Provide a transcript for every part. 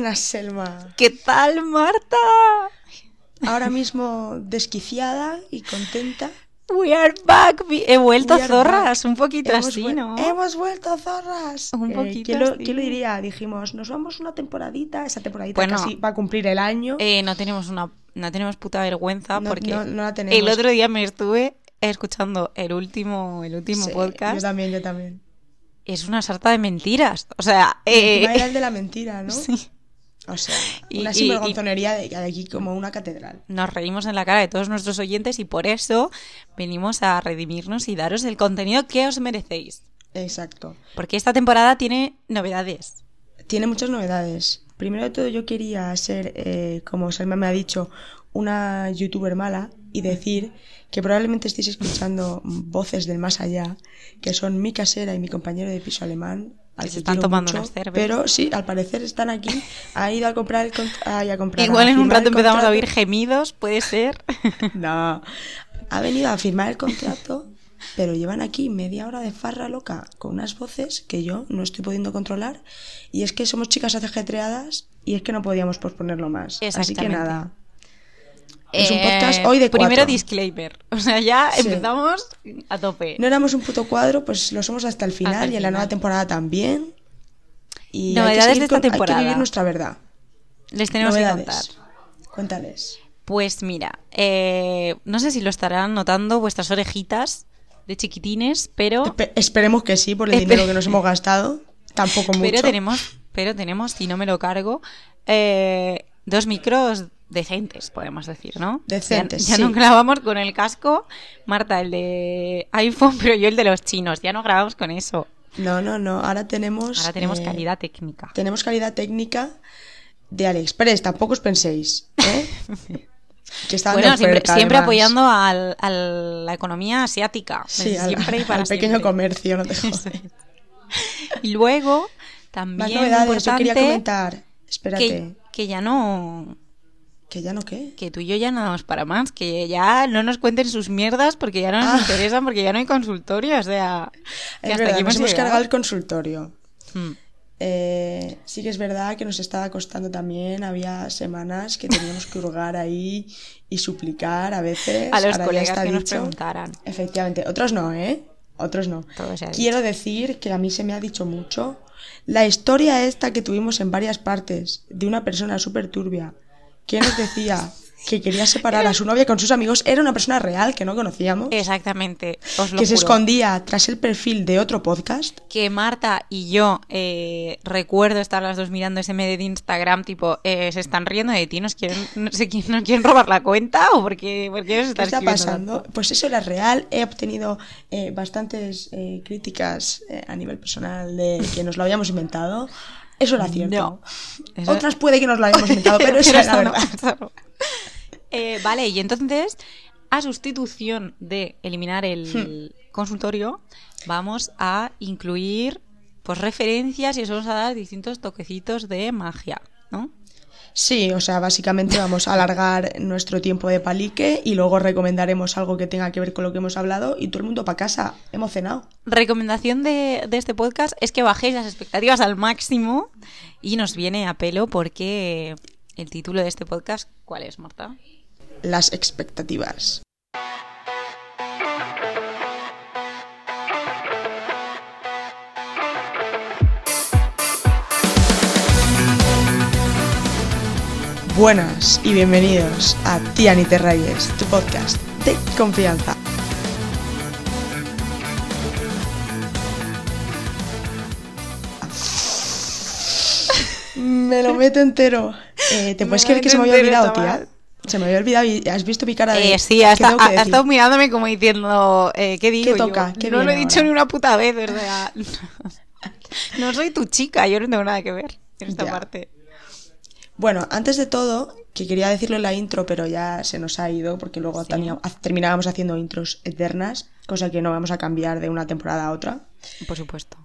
Buenas, Selma. ¿Qué tal, Marta? Ahora mismo desquiciada y contenta. We are back. He vuelto are zorras, back. un poquito Hemos así, ¿no? Hemos vuelto zorras. Un Eh, poquito ¿quién, lo, así. quién lo diría? Dijimos, nos vamos una temporadita. Esa temporadita Bueno. casi va a cumplir el año. Eh, no tenemos una, no tenemos puta vergüenza No- porque no- no la tenemos. el otro día me estuve escuchando el último, el último Sí, podcast. Yo también, yo también. Es una sarta de mentiras. O sea, eh, era el de la mentira, ¿no? sí. Y- una sinvergonzonería de, aquí como una catedral. nos reímos en la cara de todos nuestros oyentes y por eso venimos a redimirnos y daros el contenido que os merecéis. Exacto. Porque esta temporada tiene novedades. Tiene muchas novedades. Primero de todo, yo quería ser, eh, como Selma me ha dicho, una youtuber mala y decir que probablemente estéis escuchando voces del más allá, que son mi casera y mi compañero de piso alemán. Al Que se están tomando mucho, unas cervezas. Pero sí, al parecer están aquí. Ha ido a comprar el ay, a comprar. Igual a en un rato empezamos a oír gemidos, puede ser. No. Ha venido a firmar el contrato, pero llevan aquí media hora de farra loca con unas voces que yo no estoy pudiendo controlar. Y es que somos chicas ajetreadas y es que no podíamos posponerlo más. Así que nada. Es un Eh, podcast hoy de Primero cuatro. disclaimer. O sea, ya Sí. empezamos a tope. No éramos un puto cuadro, pues lo somos hasta el final Hasta el y en la nueva final. temporada también. Y hay Novedades de esta con- Hay temporada. que vivir nuestra verdad. Les tenemos Novedades. que contar. Cuéntales. Pues mira, eh, no sé si lo estarán notando vuestras orejitas de chiquitines, pero, Espe- esperemos que sí, por el Espe- dinero que nos hemos gastado. Tampoco mucho. pero tenemos, pero tenemos, si no me lo cargo, eh, dos micros decentes, podemos decir, ¿no? Decentes, Ya, ya sí. no grabamos con el casco, Marta el de iPhone, pero yo el de los chinos. Ya no grabamos con eso. No, no, no. Ahora tenemos. Ahora tenemos eh, calidad técnica. Tenemos calidad técnica de AliExpress, tampoco os penséis. ¿eh? que Bueno, siempre, oferta, siempre además. apoyando al- a la economía asiática. Sí, al, siempre y para al pequeño siempre. comercio, no te jodas. Y luego, Más también novedades, yo quería comentar. Espérate. que, que ya no... ¿Que ya no qué? Que tú y yo ya no damos para más, que ya no nos cuenten sus mierdas porque ya no nos Ah. interesan, porque ya no hay consultorio, o sea... que Es hasta verdad, aquí nos hemos cargado el consultorio. Hmm. Eh, sí que es verdad que nos estaba costando también, había semanas que teníamos que hurgar ahí y suplicar a veces. A los ahora colegas que nos dicho. preguntaran. Efectivamente, otros no, ¿eh? Otros no. Quiero decir que a mí se me ha dicho mucho la historia esta que tuvimos en varias partes de una persona súper turbia que nos decía que quería separar a su novia con sus amigos era una persona real que no conocíamos, Exactamente, os lo que se juro. escondía tras el perfil de otro podcast. que Marta y yo eh, recuerdo estar las dos mirando ese medio de Instagram, tipo, eh, se están riendo de ti, nos quieren, no sé quién, nos quieren robar la cuenta o por qué, por qué ¿Qué está pasando? tanto? Pues eso era real. He obtenido eh, bastantes eh, críticas eh, a nivel personal de que nos lo habíamos inventado. Eso era cierto. No. Eso- Otras puede que nos lo hayamos inventado, pero eso Pero la eso no, verdad. eso no. Eh, vale, y entonces, a sustitución de eliminar el Hmm. consultorio, vamos a incluir pues referencias y os vamos a dar distintos toquecitos de magia, ¿no? Sí, o sea, básicamente vamos a alargar nuestro tiempo de palique y luego recomendaremos algo que tenga que ver con lo que hemos hablado y todo el mundo para casa. Hemos cenado. Recomendación de, de este podcast es que bajéis las expectativas al máximo y nos viene a pelo porque el título de este podcast, ¿cuál es, Marta? Las expectativas. Buenas y bienvenidos a Tía Ni Te Rayes, tu podcast de confianza. Me lo meto entero. Eh, ¿Te puedes creer que se me había olvidado, tía? Se me había olvidado y has visto mi cara de... Eh, sí, ha, estado mirándome como diciendo, eh, ¿qué digo? ¿Qué toca? yo? ¿Qué no lo he dicho ahora? ni una puta vez, ¿verdad? No soy tu chica, yo no tengo nada que ver en esta Ya. parte. Bueno, antes de todo, que quería decirlo en la intro, pero ya se nos ha ido porque luego Sí. terminábamos haciendo intros eternas, cosa que no vamos a cambiar de una temporada a otra. Por supuesto.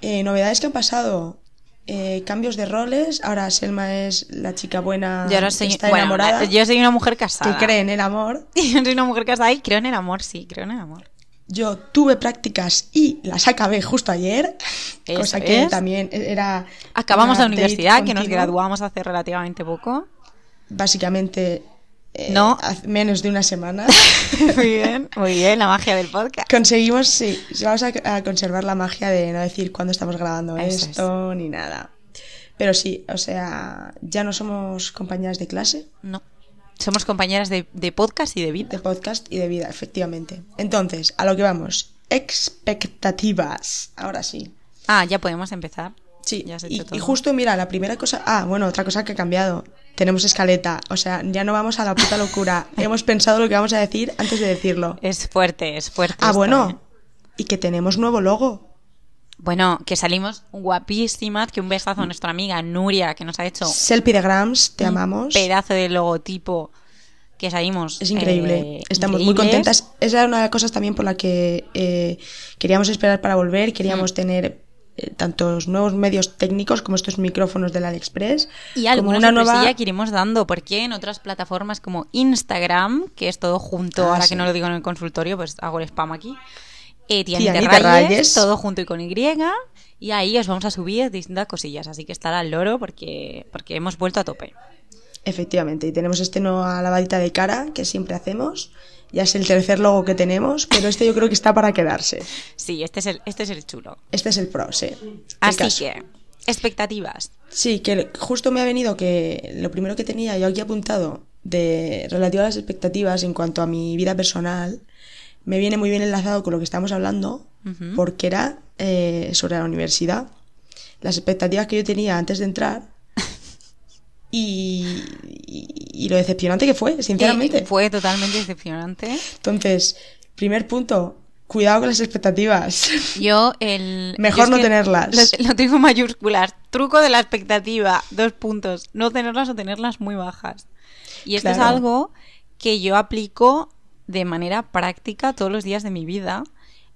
Eh, novedades que han pasado. Eh, cambios de roles. Ahora Selma es la chica buena Yo, ahora soy, está bueno, enamorada, yo soy una mujer casada. que cree en el amor. Yo soy una mujer casada y creo en el amor, sí, creo en el amor. Yo tuve prácticas y las acabé justo ayer, Eso cosa que también era... Acabamos la universidad, que nos graduamos hace relativamente poco. Básicamente, eh, No. hace menos de una semana. Muy bien, muy bien, la magia del podcast. Conseguimos, sí, vamos a, a conservar la magia de no decir cuándo estamos grabando Eso esto ni nada. Pero sí, o sea, ya no somos compañeras de clase, No. Somos compañeras de, de podcast y de vida. de podcast y de vida, efectivamente. Entonces, a lo que vamos. Expectativas. Ahora sí. Ah, ya podemos empezar. Sí, Ya has y, hecho todo. y justo mira, la primera cosa... Ah, bueno, otra cosa que ha cambiado. Tenemos escaleta. O sea, ya no vamos a la puta locura. Hemos pensado lo que vamos a decir antes de decirlo. Es fuerte, es fuerte. Ah, esto, bueno. ¿eh? Y que tenemos nuevo logo. Bueno, que salimos guapísimas, que un besazo a nuestra amiga Nuria, que nos ha hecho Selfie de Grams, te un amamos. pedazo de logotipo que salimos. Es increíble. eh, Estamos muy contentas. Esa era una de las cosas también por la que eh, queríamos esperar para volver. Queríamos Mm. tener eh, tantos nuevos medios técnicos como estos micrófonos del AliExpress. Y como alguna una nueva... que iremos dando, porque en otras plataformas como Instagram, que es todo junto, Ah, ahora sí. que no lo digo en el consultorio, pues hago el spam aquí. Eh, Tianita Tianita Rayes, Rayes. todo junto y con Y. Y ahí os vamos a subir distintas cosillas, así que estará al loro porque, porque hemos vuelto a tope. Efectivamente, y tenemos este nueva lavadita de cara que siempre hacemos. Ya es el tercer logo que tenemos, pero este yo creo que está para quedarse. Sí, este es el, este es el chulo. Este es el pro, sí. Así que, expectativas. Sí, que justo me ha venido que lo primero que tenía yo aquí apuntado de relativo a las expectativas en cuanto a mi vida personal me viene muy bien enlazado con lo que estamos hablando porque era eh, sobre la universidad. Las expectativas que yo tenía antes de entrar y, y- y lo decepcionante que fue, sinceramente. Eh, fue totalmente decepcionante. Entonces, primer punto, cuidado con las expectativas. Yo el... Mejor yo no tenerlas. Lo, lo tengo en mayúsculas. Truco de la expectativa. Dos puntos. No tenerlas o tenerlas muy bajas. Y esto es algo que yo aplico de manera práctica todos los días de mi vida.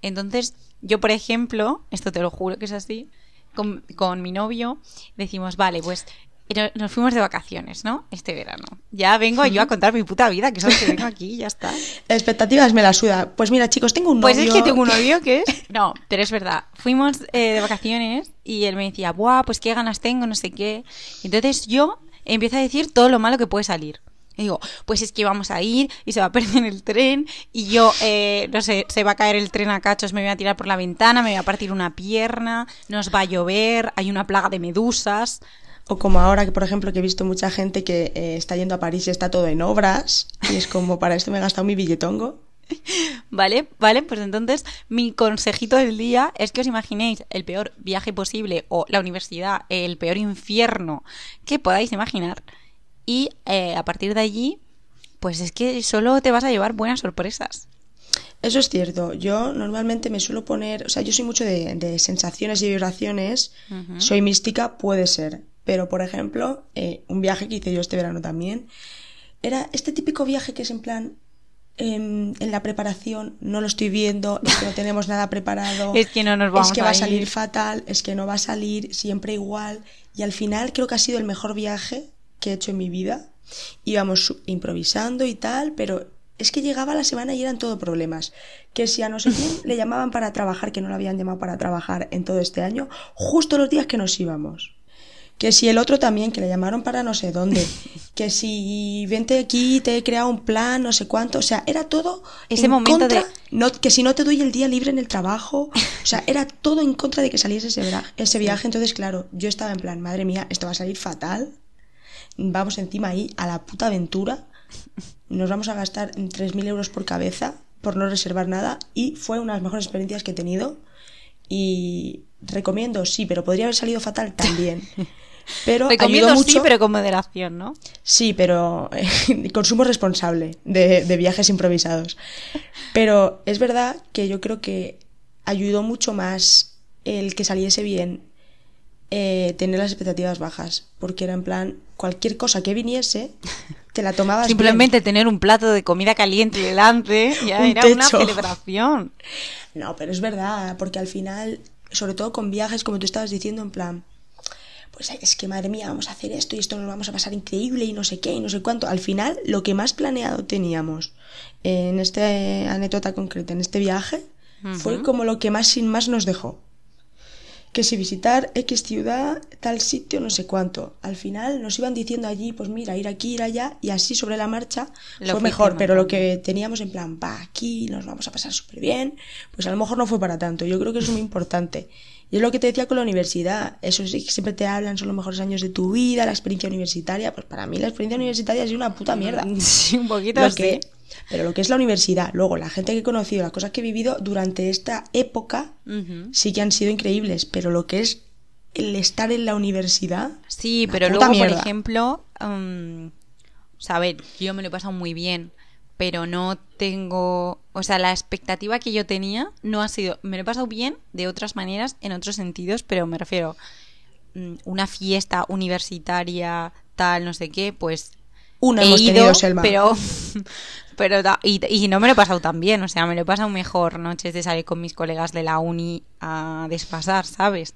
Entonces, yo, por ejemplo, esto te lo juro que es así, con, con mi novio decimos, vale, pues no- nos fuimos de vacaciones, ¿no? Este verano. Ya vengo yo a contar mi puta vida, que es lo que vengo aquí ya está. expectativas me la suda. Pues mira, chicos, tengo un novio. Pues es que tengo un novio que es. No, pero es verdad. Fuimos eh, de vacaciones y él me decía, ¡buah! Pues qué ganas tengo, no sé qué. Entonces yo empiezo a decir todo lo malo que puede salir. Y digo, pues es que vamos a ir y se va a perder el tren y yo, eh, no sé, se va a caer el tren a cachos, me voy a tirar por la ventana, me voy a partir una pierna, nos va a llover, hay una plaga de medusas. O como ahora que, por ejemplo, que he visto mucha gente que eh, está yendo a París y está todo en obras. Y es como, para esto me he gastado mi billetongo. ¿Vale? ¿Vale? Pues entonces mi consejito del día es que os imaginéis el peor viaje posible o la universidad, el peor infierno que podáis imaginar y eh, a partir de allí, pues es que solo te vas a llevar buenas sorpresas. Eso es cierto. Yo normalmente me suelo poner, o sea, yo soy mucho de, de sensaciones y vibraciones. Soy mística, puede ser. Pero, por ejemplo, eh, un viaje que hice yo este verano también, era este típico viaje que es en plan, em, en la preparación no lo estoy viendo, es que no tenemos nada preparado. Es que no nos vamos Es que va a ir. salir fatal, es que no va a salir siempre igual. Y al final creo que ha sido el mejor viaje que he hecho en mi vida. Íbamos improvisando y tal, pero es que llegaba la semana y eran todo problemas. Que si a no sé quién le llamaban para trabajar, que no lo habían llamado para trabajar en todo este año, justo los días que nos íbamos. Que si el otro también, que le llamaron para no sé dónde. Que si vente aquí, te he creado un plan, no sé cuánto. O sea, era todo. Ese en momento contra, de- no, que si no te doy el día libre en el trabajo. O sea, era todo en contra de que saliese ese viaje. Entonces, claro, yo estaba en plan, madre mía, esto va a salir fatal. Vamos encima ahí a la puta aventura. Nos vamos a gastar 3.000 euros por cabeza por no reservar nada. Y fue una de las mejores experiencias que he tenido. Y recomiendo, sí, pero podría haber salido fatal también. Pero Recomiendo ayudó sí, mucho. pero con moderación, ¿no? Sí, pero eh, consumo responsable de, de viajes improvisados. Pero es verdad que yo creo que ayudó mucho más el que saliese bien eh, tener las expectativas bajas, porque era en plan, cualquier cosa que viniese, te la tomabas bien. Simplemente tener un plato de comida caliente delante ya Un era una celebración. No, pero es verdad, porque al final, sobre todo con viajes, como tú estabas diciendo, en plan, pues es que madre mía, vamos a hacer esto y esto nos vamos a pasar increíble y no sé qué y no sé cuánto. Al final, lo que más planeado teníamos en esta anécdota concreta, en este viaje, Fue como lo que más sin más nos dejó. Que si visitar X ciudad, tal sitio, no sé cuánto. Al final nos iban diciendo allí, pues mira, ir aquí, ir allá, y así sobre la marcha fue mejor. Pero lo que teníamos en plan, va aquí, nos vamos a pasar súper bien, pues a lo mejor no fue para tanto. Yo creo que es muy importante. Y es lo que te decía con la universidad. Eso sí que siempre te hablan, son los mejores años de tu vida, la experiencia universitaria. Pues para mí la experiencia universitaria es una puta mierda. Sí, un poquito Lo así. que- pero lo que es la universidad, luego la gente que he conocido, las cosas que he vivido durante esta época, sí que han sido increíbles. Pero lo que es el estar en la universidad. Sí, pero luego, por ejemplo, mm, o sea, a ver, yo me lo he pasado muy bien, pero no tengo, o sea, la expectativa que yo tenía no ha sido, me lo he pasado bien de otras maneras, en otros sentidos, pero me refiero, mm, una fiesta universitaria, tal, no sé qué, pues Una he hemos ido, tenido, Selma. pero pero da- y, y no me lo he pasado tan bien, o sea, me lo he pasado mejor noches de salir con mis colegas de la uni a despasar, ¿sabes?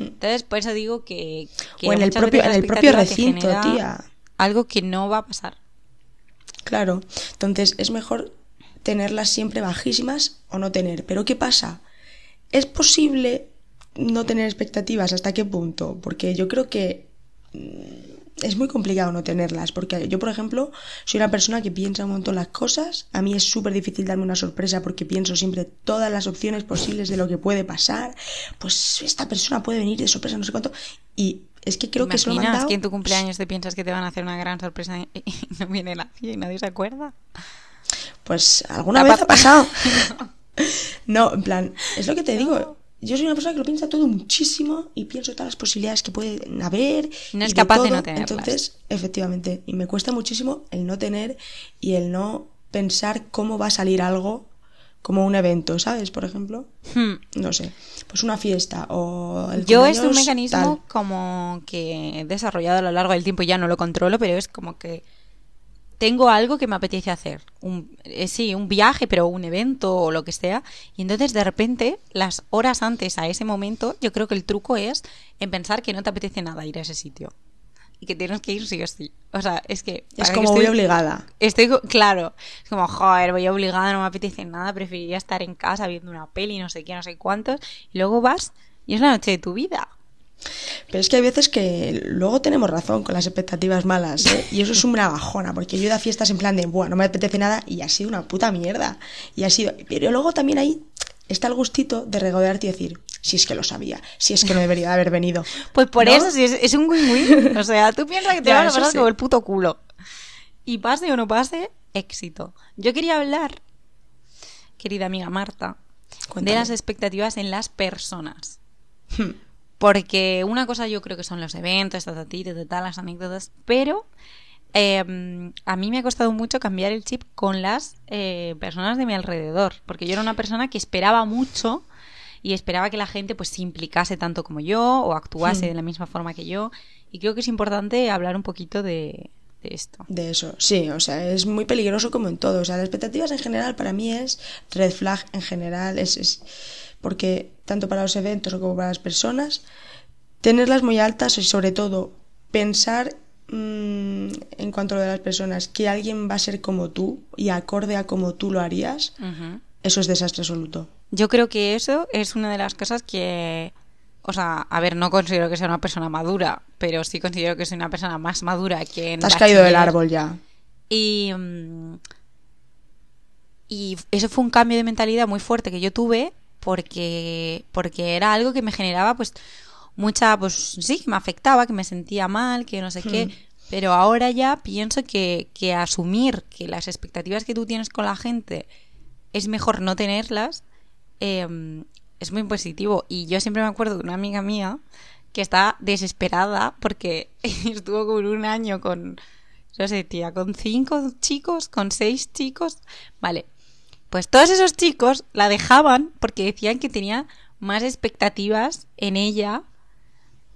Entonces, por eso digo que, que O en el propio- en el propio recinto, tía. Algo que no va a pasar. Claro. Entonces es mejor tenerlas siempre bajísimas o no tener. Pero ¿qué pasa? ¿Es posible no tener expectativas? ¿Hasta qué punto? Porque yo creo que mm, es muy complicado no tenerlas. Porque yo, por ejemplo, soy una persona que piensa un montón las cosas. A mí es súper difícil darme una sorpresa porque pienso siempre todas las opciones posibles de lo que puede pasar. Pues esta persona puede venir de sorpresa, no sé cuánto. Y es que creo ¿Te que se lo han imaginas dado- que en tu cumpleaños te piensas que te van a hacer una gran sorpresa y no viene y nadie se acuerda? Pues alguna ¿Ha vez ha pasado? pasado. no, en plan, es lo que te digo. Yo soy una persona que lo piensa todo muchísimo y pienso todas las posibilidades que pueden haber. No y es capaz de no tenerlas. Entonces, efectivamente, y me cuesta muchísimo el no tener y el no pensar cómo va a salir algo como un evento, ¿sabes? Por ejemplo, Hmm. no sé, pues una fiesta o el Yo es un mecanismo tal. como que he desarrollado a lo largo del tiempo, ya no lo controlo, pero es como que tengo algo que me apetece hacer. Un, eh, sí, un viaje, pero un evento o lo que sea. Y entonces de repente, las horas antes a ese momento, yo creo que el truco es en pensar que no te apetece nada ir a ese sitio. Y que tienes que ir sí o sí. O sea, es que... Es que como estoy- muy obligada. Estoy, claro, es como, joder, voy obligada, no me apetece nada, preferiría estar en casa viendo una peli, no sé qué, no sé cuántos, y luego vas y es la noche de tu vida. Pero es que hay veces que luego tenemos razón con las expectativas malas, ¿eh? Y eso es una bajona, porque yo he ido a fiestas en plan de, bueno, no me apetece nada y ha sido una puta mierda. Y ha sido... Pero luego también ahí está el gustito de regodearte y decir, si es que lo sabía, si es que no debería de haber venido. Pues por ¿No? eso sí, es, es un win-win. O sea, tú piensas que te vas a pasar sí. como el puto culo. Y pase o no pase, éxito. Yo quería hablar, querida amiga Marta, Cuéntame. de las expectativas en las personas. Hmm. Porque una cosa yo creo que son los eventos, ta, ta, ta, ta, las anécdotas, pero eh, a mí me ha costado mucho cambiar el chip con las eh, personas de mi alrededor, porque yo era una persona que esperaba mucho y esperaba que la gente pues se implicase tanto como yo o actuase Hmm. de la misma forma que yo y creo que es importante hablar un poquito de, de esto. De eso, sí, o sea, es muy peligroso como en todo. O sea, las expectativas en general para mí es red flag en general, es, es porque tanto para los eventos como para las personas, tenerlas muy altas y sobre todo pensar mm, en cuanto a lo de las personas que alguien va a ser como tú y acorde a como tú lo harías, eso es desastre absoluto. Yo creo que eso es una de las cosas que, o sea, a ver, no considero que sea una persona madura, pero sí considero que soy una persona más madura que en Te has caído del árbol ya. Y, mm, y eso fue un cambio de mentalidad muy fuerte que yo tuve porque, porque era algo que me generaba pues mucha, pues sí, que me afectaba, que me sentía mal, que no sé qué. Hmm. Pero ahora ya pienso que, que asumir que las expectativas que tú tienes con la gente es mejor no tenerlas eh, es muy positivo. Y yo siempre me acuerdo de una amiga mía que está desesperada porque estuvo con un año con, no sé, tía, con cinco chicos, con seis chicos. Vale, pues todos esos chicos la dejaban porque decían que tenía más expectativas en ella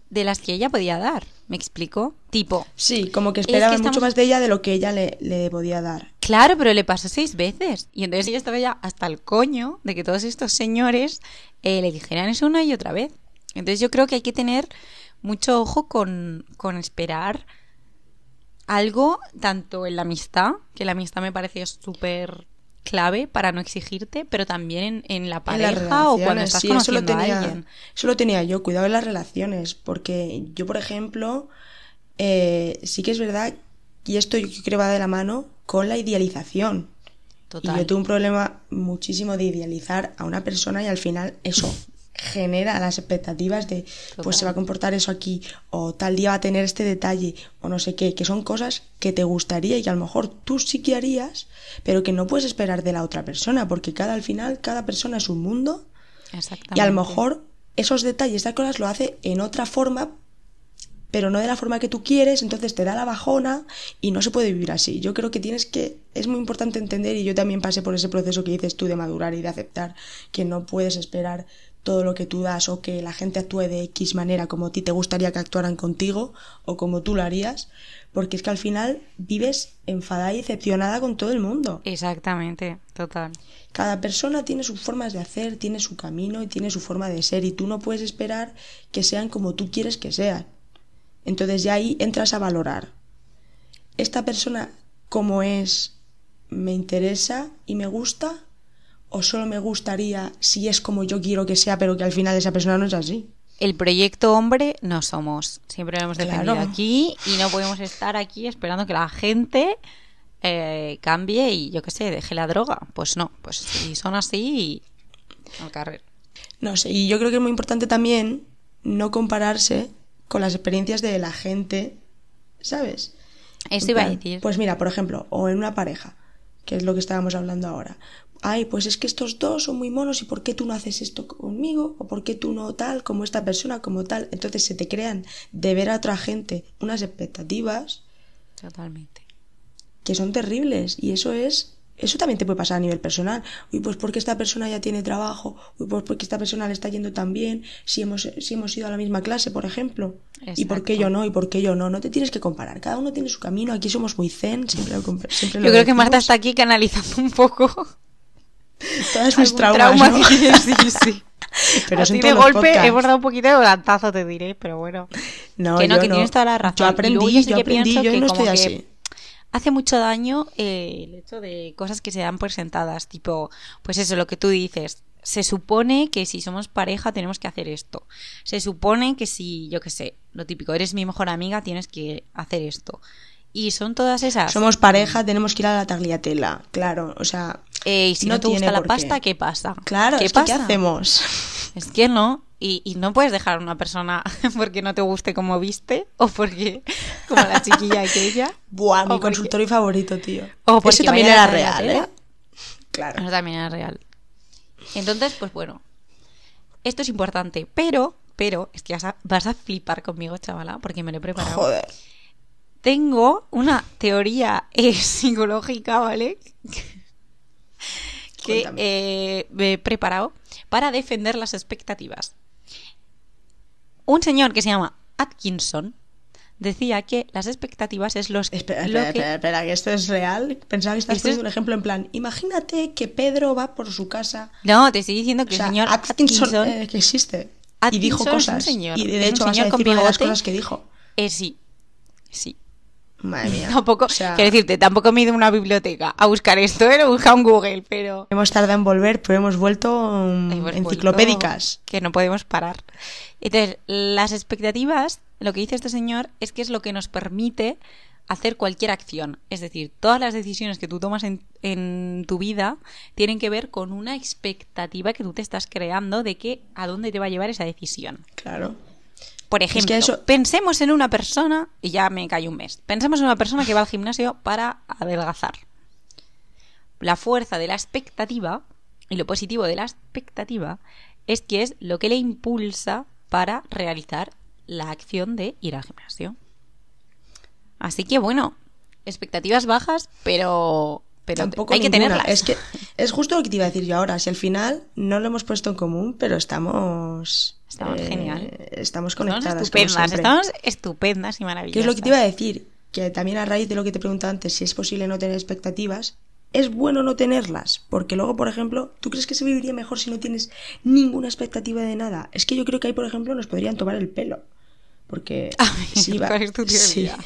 de las que ella podía dar. ¿Me explico? Tipo, Sí, como que Es que esperaban estamos- mucho más de ella de lo que ella le, le podía dar. Claro, pero le pasó seis veces. Y entonces ella estaba ya hasta el coño de que todos estos señores eh, le dijeran eso una y otra vez. Entonces yo creo que hay que tener mucho ojo con, con esperar algo, tanto en la amistad, que la amistad me pareció súper clave para no exigirte, pero también en, en la En pareja o cuando estás sí, eso lo conociendo a tenía, alguien. eso lo tenía yo, cuidado en las relaciones, porque yo, por ejemplo, eh, sí que es verdad, y esto yo creo que va de la mano con la idealización. Total. Y yo tuve un problema muchísimo de idealizar a una persona y al final eso genera las expectativas de pues se va a comportar eso aquí o tal día va a tener este detalle o no sé qué, que son cosas que te gustaría y que a lo mejor tú sí que harías, pero que no puedes esperar de la otra persona, porque cada al final cada persona es un mundo. Y a lo mejor esos detalles, estas cosas lo hace en otra forma, pero no de la forma que tú quieres, entonces te da la bajona y no se puede vivir así. Yo creo que tienes que, es muy importante entender, y yo también pasé por ese proceso que dices tú de madurar y de aceptar que no puedes esperar todo lo que tú das o que la gente actúe de X manera como a ti te gustaría que actuaran contigo o como tú lo harías, porque es que al final vives enfadada y decepcionada con todo el mundo. Exactamente, total. Cada persona tiene sus formas de hacer, tiene su camino y tiene su forma de ser y tú no puedes esperar que sean como tú quieres que sean. Entonces ya ahí entras a valorar. ¿Esta persona como es me interesa y me gusta? ¿O solo me gustaría si es como yo quiero que sea, pero que al final esa persona no es así? El proyecto hombre no somos. Siempre lo hemos defendido Claro. aquí y no podemos estar aquí esperando que la gente eh, cambie y yo qué sé, deje la droga. Pues no, pues si son así, al carrer. No sé, y yo creo que es muy importante también no compararse con las experiencias de la gente, ¿sabes? Eso iba a decir. Pues mira, por ejemplo, o en una pareja, que es lo que estábamos hablando ahora. Ay, pues es que estos dos son muy monos y ¿por qué tú no haces esto conmigo? ¿O por qué tú no tal, como esta persona, como tal? Entonces se te crean de ver a otra gente unas expectativas Totalmente. que son terribles y eso es eso también te puede pasar a nivel personal. Uy, pues porque esta persona ya tiene trabajo, uy, pues porque esta persona le está yendo tan bien, si hemos, si hemos ido a la misma clase, por ejemplo. Y por qué Exacto. yo no, y por qué yo no. No te tienes que comparar. Cada uno tiene su camino. Aquí somos muy zen, siempre lo, siempre lo Yo creo que Marta está aquí canalizando un poco Todas mis traumas. trauma ¿no? tiene, sí, sí. Pero Así de golpe podcasts. hemos dado un poquito de volantazo, te diré, pero bueno. No, que no, yo que tienes toda la razón. Yo luego aprendí, sí yo que aprendí, pienso yo que no como estoy que así. Hace mucho daño eh, el hecho de cosas que se dan por sentadas, tipo, pues eso, lo que tú dices. Se supone que si somos pareja tenemos que hacer esto. Se supone que si, yo qué sé, lo típico, eres mi mejor amiga, tienes que hacer esto. Y son todas esas. Somos pareja, tenemos que ir a la tagliatella. Claro, o sea, Eh, y si no, te tiene gusta la pasta, qué. ¿qué pasa? Claro, ¿Qué es que ¿qué pasa? hacemos? Es que no. Y, y no puedes dejar a una persona porque no te guste como viste o porque, como la chiquilla aquella. Buah, mi porque- consultorio favorito, tío. O porque Eso también era real. ¿eh? Claro. Eso también es real. Entonces, pues bueno. Esto es importante, pero, pero, es que vas a, vas a flipar conmigo, chavala, porque me lo he preparado. Joder. Tengo una teoría eh, psicológica, ¿vale? que Cuéntame. eh, me he preparado para defender las expectativas. Un señor que se llama Atkinson decía que las expectativas es los, Espera, lo espera, que... espera, espera, que esto es real. Pensaba que estás Esto es- un ejemplo en plan, imagínate que Pedro va por su casa. No, te estoy diciendo que O sea, el señor Atkinson, Atkinson... eh, que existe. y dijo es un cosas. señor, y de hecho vas a decir una de las cosas que dijo. Eh, sí, sí. Madre mía. Tampoco, O sea, quiero decirte, tampoco me he ido a una biblioteca a buscar esto, ¿eh? lo he buscado en Google, pero... hemos tardado en volver, pero hemos vuelto mm, Hemos enciclopédicas. vuelto Que no podemos parar. Entonces, las expectativas, lo que dice este señor, es que es lo que nos permite hacer cualquier acción. Es decir, todas las decisiones que tú tomas en, en tu vida tienen que ver con una expectativa que tú te estás creando de que a dónde te va a llevar esa decisión. Claro. Por que ejemplo, eso- pensemos en una persona, y ya me callo un mes, pensemos en una persona que va al gimnasio para adelgazar. La fuerza de la expectativa y lo positivo de la expectativa es que es lo que le impulsa para realizar la acción de ir al gimnasio. Así que bueno, expectativas bajas, pero, pero Tampoco hay que tenerlas. Es que es justo lo que te iba a decir yo ahora. Si al final no lo hemos puesto en común, pero estamos. eh, Estamos genial. Estamos Estamos conectadas. como estupendas, estamos estupendas y maravillosas. ¿Qué es lo que te iba a decir? Que también a raíz de lo que te preguntaba antes, si es posible no tener expectativas, es bueno no tenerlas. Porque luego, por ejemplo, ¿tú crees que se viviría mejor si no tienes ninguna expectativa de nada? Es que yo creo que ahí, por ejemplo, nos podrían tomar el pelo. Porque. A ver, sí, va- ¿cuál es tu teoría?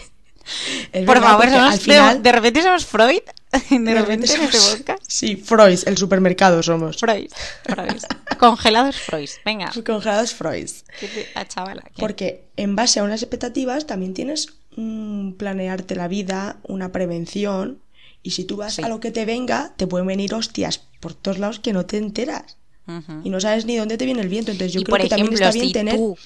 Es Por favor, al de- final. de, repente somos Freud. De repente en este somos- podcast. Sí, Frois, el supermercado somos. Freud. Freud. Congelados Freud. Venga. Congelados Frois. ¿qué te- La chavala. ¿qué? Porque en base a unas expectativas también tienes un planearte la vida, una prevención. Y si tú vas Sí. a lo que te venga, te pueden venir hostias por todos lados que no te enteras. Y no sabes ni dónde te viene el viento. Entonces yo Y creo por que también ejemplo, está bien si tener tú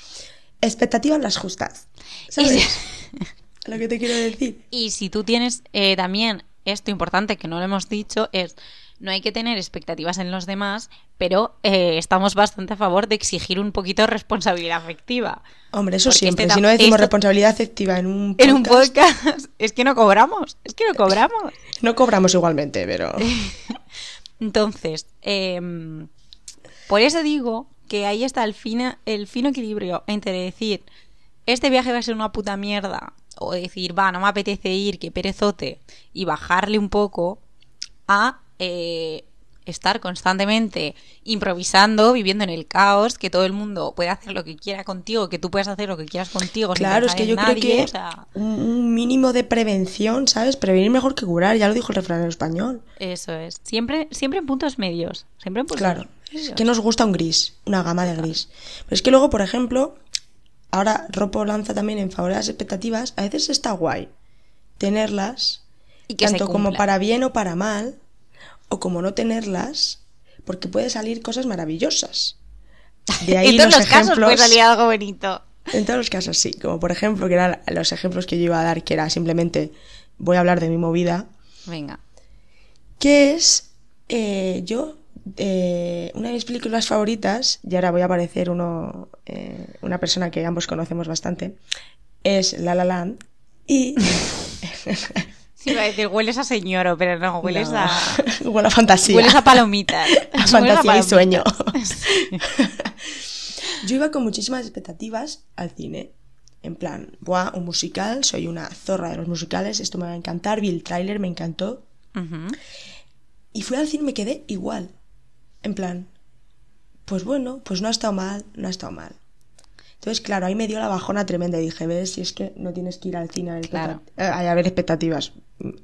expectativas las justas. ¿Sabes? lo que te quiero decir. Y si tú tienes eh, también esto importante que no lo hemos dicho es no hay que tener expectativas en los demás, pero eh, estamos bastante a favor de exigir un poquito de responsabilidad afectiva. Hombre, eso Porque siempre. este si no decimos esto- responsabilidad afectiva en un podcast, En un podcast es que no cobramos, es que no cobramos. no cobramos igualmente, pero... Entonces, em, por eso digo que ahí está el, fina, el fino equilibrio entre decir, este viaje va a ser una puta mierda, o decir, va, no me apetece ir, que perezote, y bajarle un poco a eh, estar constantemente improvisando, viviendo en el caos, que todo el mundo puede hacer lo que quiera contigo, que tú puedes hacer lo que quieras contigo. sin Claro, es que yo nadie, creo que o sea, un, mínimo de prevención, ¿sabes? Prevenir mejor que curar, ya lo dijo el refrán en español. eso es. Siempre, siempre en puntos medios. Siempre en puntos Claro, es medios. que nos gusta un gris, una gama de gris. Pero es que luego, por ejemplo, ahora Ropo lanza también en favor de las expectativas, a veces está guay tenerlas, Y que tanto como para bien o para mal, o como no tenerlas, porque puede salir cosas maravillosas. De ahí en todos los, los casos puede salir algo bonito. En todos los casos sí, como por ejemplo, que eran los ejemplos que yo iba a dar, que era simplemente voy a hablar de mi movida, Venga. que es eh, yo eh, una de mis películas favoritas y ahora voy a aparecer uno eh, una persona que ambos conocemos bastante es La La Land y Sí, iba a decir, hueles a señoro, pero no, hueles No, a. huele a fantasía Hueles a palomitas. A fantasía y sueño. yo iba con muchísimas expectativas al cine en plan buah un musical soy una zorra de los musicales esto me va a encantar vi el tráiler me encantó. Y fui al cine y me quedé igual. En plan, pues bueno, pues no ha estado mal, no ha estado mal. Entonces, claro, ahí me dio la bajona tremenda y dije, ves, si es que no tienes que ir al cine a ver, Claro. eh, a ver expectativas.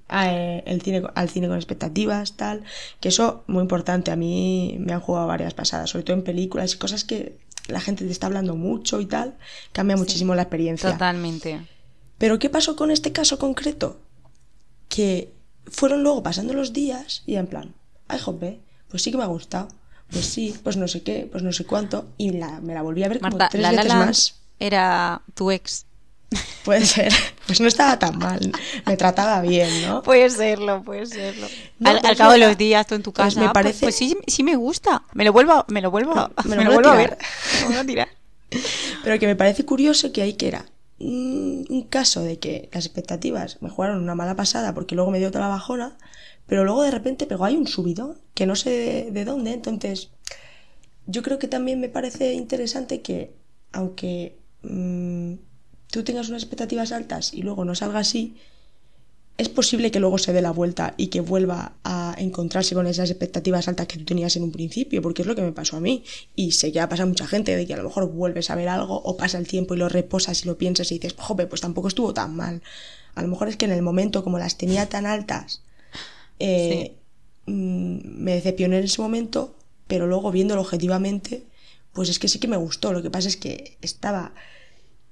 A, eh, el cine, al cine con expectativas, tal. Que eso, muy importante, a mí me han jugado varias pasadas, sobre todo en películas y cosas que la gente te está hablando mucho y tal, cambia muchísimo la experiencia. Totalmente. Pero ¿qué pasó con este caso concreto? Que fueron luego pasando los días y en plan, ay, jope, pues sí que me ha gustado. Pues sí, pues no sé qué, pues no sé cuánto. Y la- me la volví a ver como Marta, tres La La veces más. era tu ex. Puede ser. Pues no estaba tan mal. Me trataba bien, ¿no? Puede serlo, puede serlo. No, al cabo de los días, tú en tu Pues casa. me pues- parece- Pues, sí, sí me gusta. Me lo vuelvo, a- me lo vuelvo, a- Me me lo lo, vuelvo a a ver. Me lo vuelvo a tirar. Pero que me parece curioso que ahí que era un, caso de que las expectativas me jugaron una mala pasada porque luego me dio la bajona, pero luego de repente pegó ahí un subidón que no sé de, de dónde. Entonces, yo creo que también me parece interesante que, aunque mm, tú tengas unas expectativas altas y luego no salga así, es posible que luego se dé la vuelta y que vuelva a encontrarse con esas expectativas altas que tú tenías en un principio, porque es lo que me pasó a mí. Y sé que ha pasado a mucha gente de que a lo mejor vuelves a ver algo o pasa el tiempo y lo reposas y lo piensas y dices, jope, pues tampoco estuvo tan mal. A lo mejor es que en el momento, como las tenía tan altas, eh, mm, me decepcioné en ese momento, pero luego viéndolo objetivamente, pues es que sí que me gustó. Lo que pasa es que estaba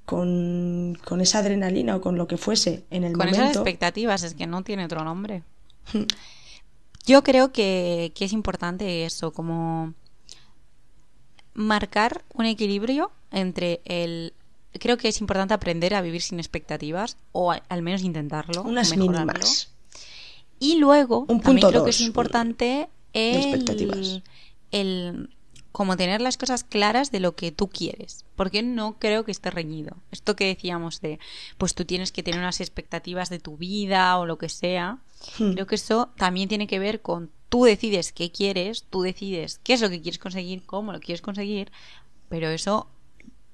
con, con esa adrenalina o con lo que fuese en el Con esas momento. expectativas, es que no tiene otro nombre. Hmm. Yo creo que, que es importante eso, como marcar un equilibrio entre el... Creo que es importante aprender a vivir sin expectativas, o a- al menos intentarlo. Unas mínimas. Y luego, Un también punto creo que es importante el como tener las cosas claras de lo que tú quieres, porque no creo que esté reñido. Esto que decíamos de, pues tú tienes que tener unas expectativas de tu vida o lo que sea, Hmm. creo que eso también tiene que ver con tú decides qué quieres, tú decides qué es lo que quieres conseguir, cómo lo quieres conseguir, pero eso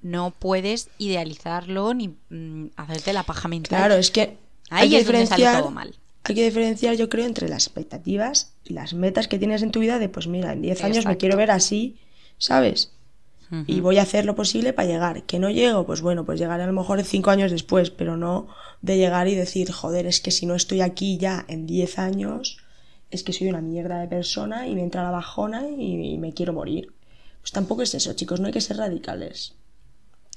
no puedes idealizarlo ni mm, hacerte la paja mental. Claro, es que Ahí hay que es donde sale diferenciar, todo mal. hay que diferenciar, yo creo, entre las expectativas y las metas que tienes en tu vida de, pues mira, en 10 años me quiero ver así, ¿sabes? Y voy a hacer lo posible para llegar. Que no llego, pues bueno, pues llegaré a lo mejor cinco años después, pero no de llegar y decir, joder, es que si no estoy aquí ya en 10 años, es que soy una mierda de persona y me entra la bajona y, me quiero morir. Pues tampoco es eso, chicos, no hay que ser radicales.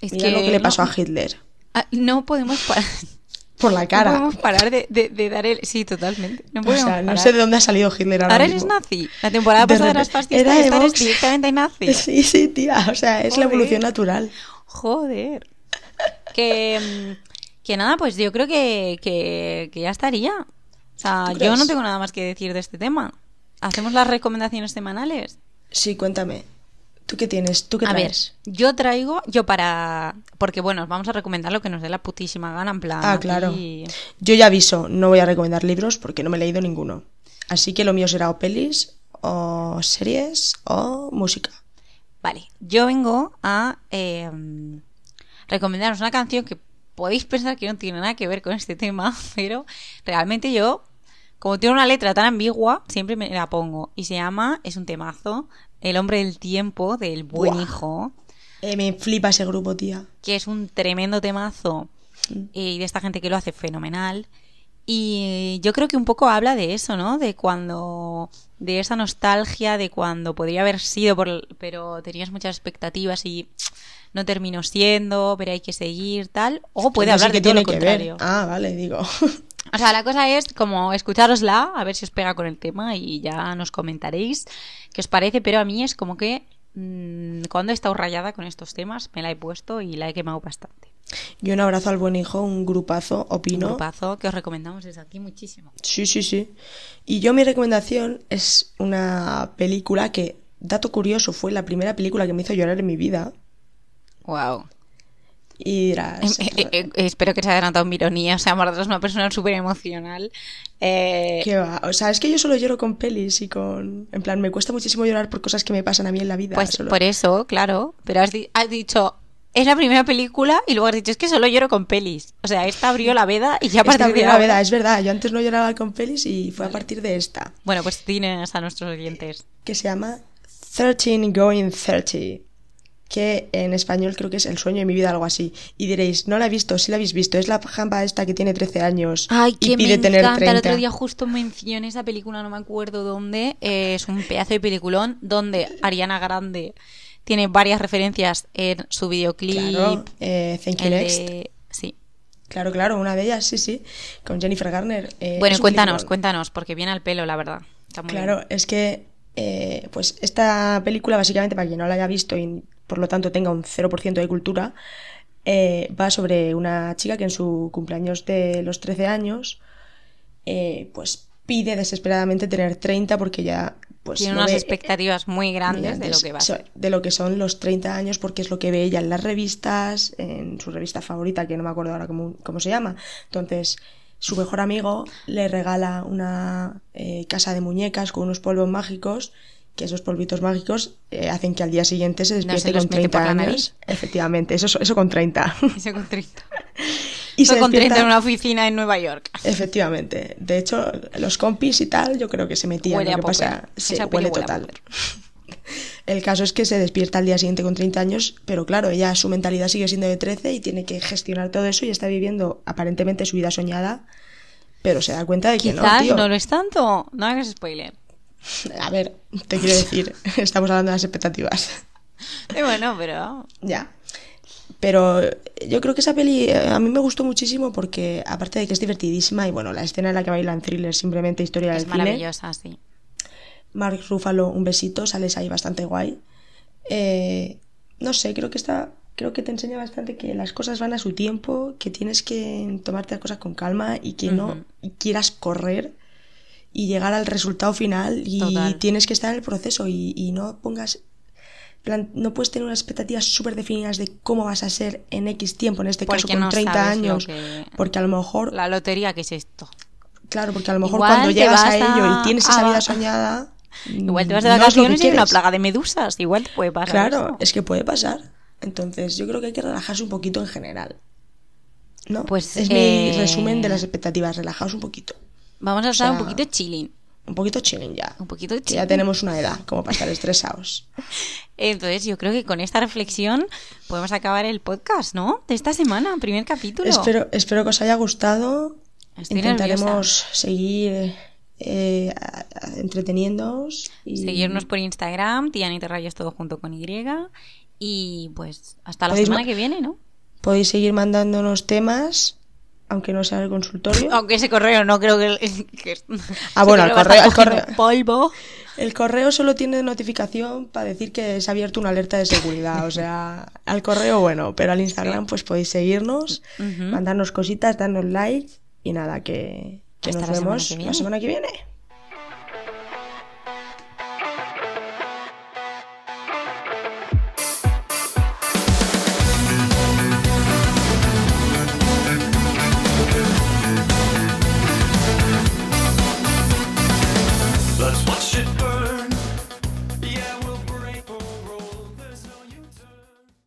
Es Mira lo que le pasó a Hitler. Ah, no podemos parar. Por la cara. No podemos parar de, dar el. Sí, totalmente. No o sea, no sé de dónde ha salido Hitler ahora. Ahora eres nazi. La temporada pasada eras fascista y eres directamente nazi. Sí, sí, tía. O sea, es la evolución natural. Joder. Que, que nada, pues yo creo que, que, que ya estaría. O sea, yo no tengo nada más que decir de este tema. ¿Hacemos las recomendaciones semanales? Sí, cuéntame. ¿Tú qué tienes? ¿Tú qué traes? A ver, yo traigo, yo para... Porque bueno, vamos a recomendar lo que nos dé la putísima gana, en plan... Ah, claro. Yo ya aviso, no voy a recomendar libros porque no me he leído ninguno. Así que lo mío será o pelis, o series, o música. Vale, yo vengo a em, recomendaros una canción que podéis pensar que no tiene nada que ver con este tema, pero realmente yo, como tiene una letra tan ambigua, siempre me la pongo. Y se llama, es un temazo, El hombre del tiempo, del buen hijo. Eh, me flipa ese grupo, tía. Que es un tremendo temazo. Mm. Y de esta gente que lo hace fenomenal. Y yo creo que un poco habla de eso, ¿no? De cuando. de esa nostalgia, de cuando podría haber sido, por, pero tenías muchas expectativas y no terminó siendo, pero hay que seguir, tal. O puede hablar de todo lo contrario. Ah, vale, digo. O sea, la cosa es como escucharosla, a ver si os pega con el tema y ya nos comentaréis qué os parece, pero a mí es como que mmm, cuando he estado rayada con estos temas me la he puesto y la he quemado bastante. Y un abrazo al buen hijo, un grupazo, opino. Un grupazo que os recomendamos desde aquí muchísimo. Sí, sí, sí. Y yo mi recomendación es una película que, dato curioso, fue la primera película que me hizo llorar en mi vida. Wow. Y dirás... Eh, eh, eh, espero que se haya notado mi ironía. O sea, Marta es una persona súper emocional. ¿Qué va? O sea, es que yo solo lloro con pelis y con... En plan, me cuesta muchísimo llorar por cosas que me pasan a mí en la vida. Pues por eso, claro. Pero has, has, dicho... Es la primera película y luego has dicho, es que solo lloro con pelis. O sea, esta abrió la veda y ya a partir de la veda, es verdad. Yo antes no lloraba con pelis y fue a partir de esta. Bueno, pues tienes a nuestros oyentes. Que se llama 13 Going 30 que en español creo que es El sueño de mi vida, algo así. Y diréis, no la he visto, sí la habéis visto, es la jamba esta que tiene 13 años Ay, y pide tener encanta. 30. El otro día justo mencioné esa película, no me acuerdo dónde, eh, es un pedazo de peliculón donde Ariana Grande tiene varias referencias en su videoclip. Claro, eh, Thank You Next. Sí. Claro, claro, una de ellas, sí, sí, con Jennifer Garner. Eh, bueno, cuéntanos, cuéntanos, porque viene al pelo, la verdad. claro, es que eh, pues esta película, básicamente, para quien no la haya visto y por lo tanto tenga un 0% de cultura, eh, va sobre una chica que en su cumpleaños de los 13 años, eh, pues pide desesperadamente tener 30 porque ya... Pues, Tiene unas expectativas muy grandes de lo que va a ser. De lo que son los 30 años porque es lo que ve ella en las revistas, en su revista favorita, que no me acuerdo ahora cómo, cómo se llama. Entonces, su mejor amigo le regala una eh, casa de muñecas con unos polvos mágicos que esos polvitos mágicos eh, hacen que al día siguiente se despierte con 30 años. Efectivamente, eso, eso con 30. Eso con 30. y eso con 30 en una oficina en Nueva York. Efectivamente. De hecho, los compis y tal, yo creo que se metían. Huele lo que pasa, sí, huele total. El caso es que se despierta al día siguiente con 30 años, pero claro, ella su mentalidad sigue siendo de 13 y tiene que gestionar todo eso y está viviendo aparentemente su vida soñada, pero se da cuenta de que no, tío. no lo es tanto. No hagas spoiler. A ver, te quiero decir, estamos hablando de las expectativas. bueno, pero... Ya. Pero yo creo que esa peli eh, a mí me gustó muchísimo porque, aparte de que es divertidísima, y bueno, la escena en la que bailan thriller, simplemente historia es del cine. Es maravillosa, sí. Mark Ruffalo, un besito, sales ahí bastante guay. Eh, no sé, creo que está, creo que te enseña bastante que las cosas van a su tiempo, que tienes que tomarte las cosas con calma y que no quieras correr y llegar al resultado final y tienes que estar en el proceso y, no pongas no puedes tener unas expectativas súper definidas de cómo vas a ser en X tiempo, en este caso con 30 años, porque a lo mejor... La lotería, ¿qué es esto? Claro, porque a lo mejor cuando llegas a ello y tienes esa vida soñada... Igual te vas de vacaciones y hay una plaga de medusas, igual puede pasar. Claro, es que puede pasar. Entonces yo creo que hay que relajarse un poquito en general. ¿No? Pues, es mi eh, resumen de las expectativas, relajaos un poquito. Vamos a estar un poquito chilling. Un poquito chilling ya. Un poquito chilling. ya tenemos una edad como para estar estresados. Entonces, yo creo que con esta reflexión podemos acabar el podcast, ¿no? De esta semana, primer capítulo. Espero, espero que os haya gustado. Intentaremos seguir eh, entreteniéndoos. Y... Seguirnos por Instagram, Tianita Rayas todo junto con Y. Y pues hasta la semana que viene, ¿no? Podéis seguir mandándonos temas aunque no sea el consultorio. Aunque ese correo no creo que... ah, bueno, el correo, el correo... Polvo. El correo solo tiene notificación para decir que se ha abierto una alerta de seguridad. O sea, al correo bueno, pero al Instagram pues podéis seguirnos, mandarnos cositas, darnos like y nada, que, que nos vemos la semana que viene.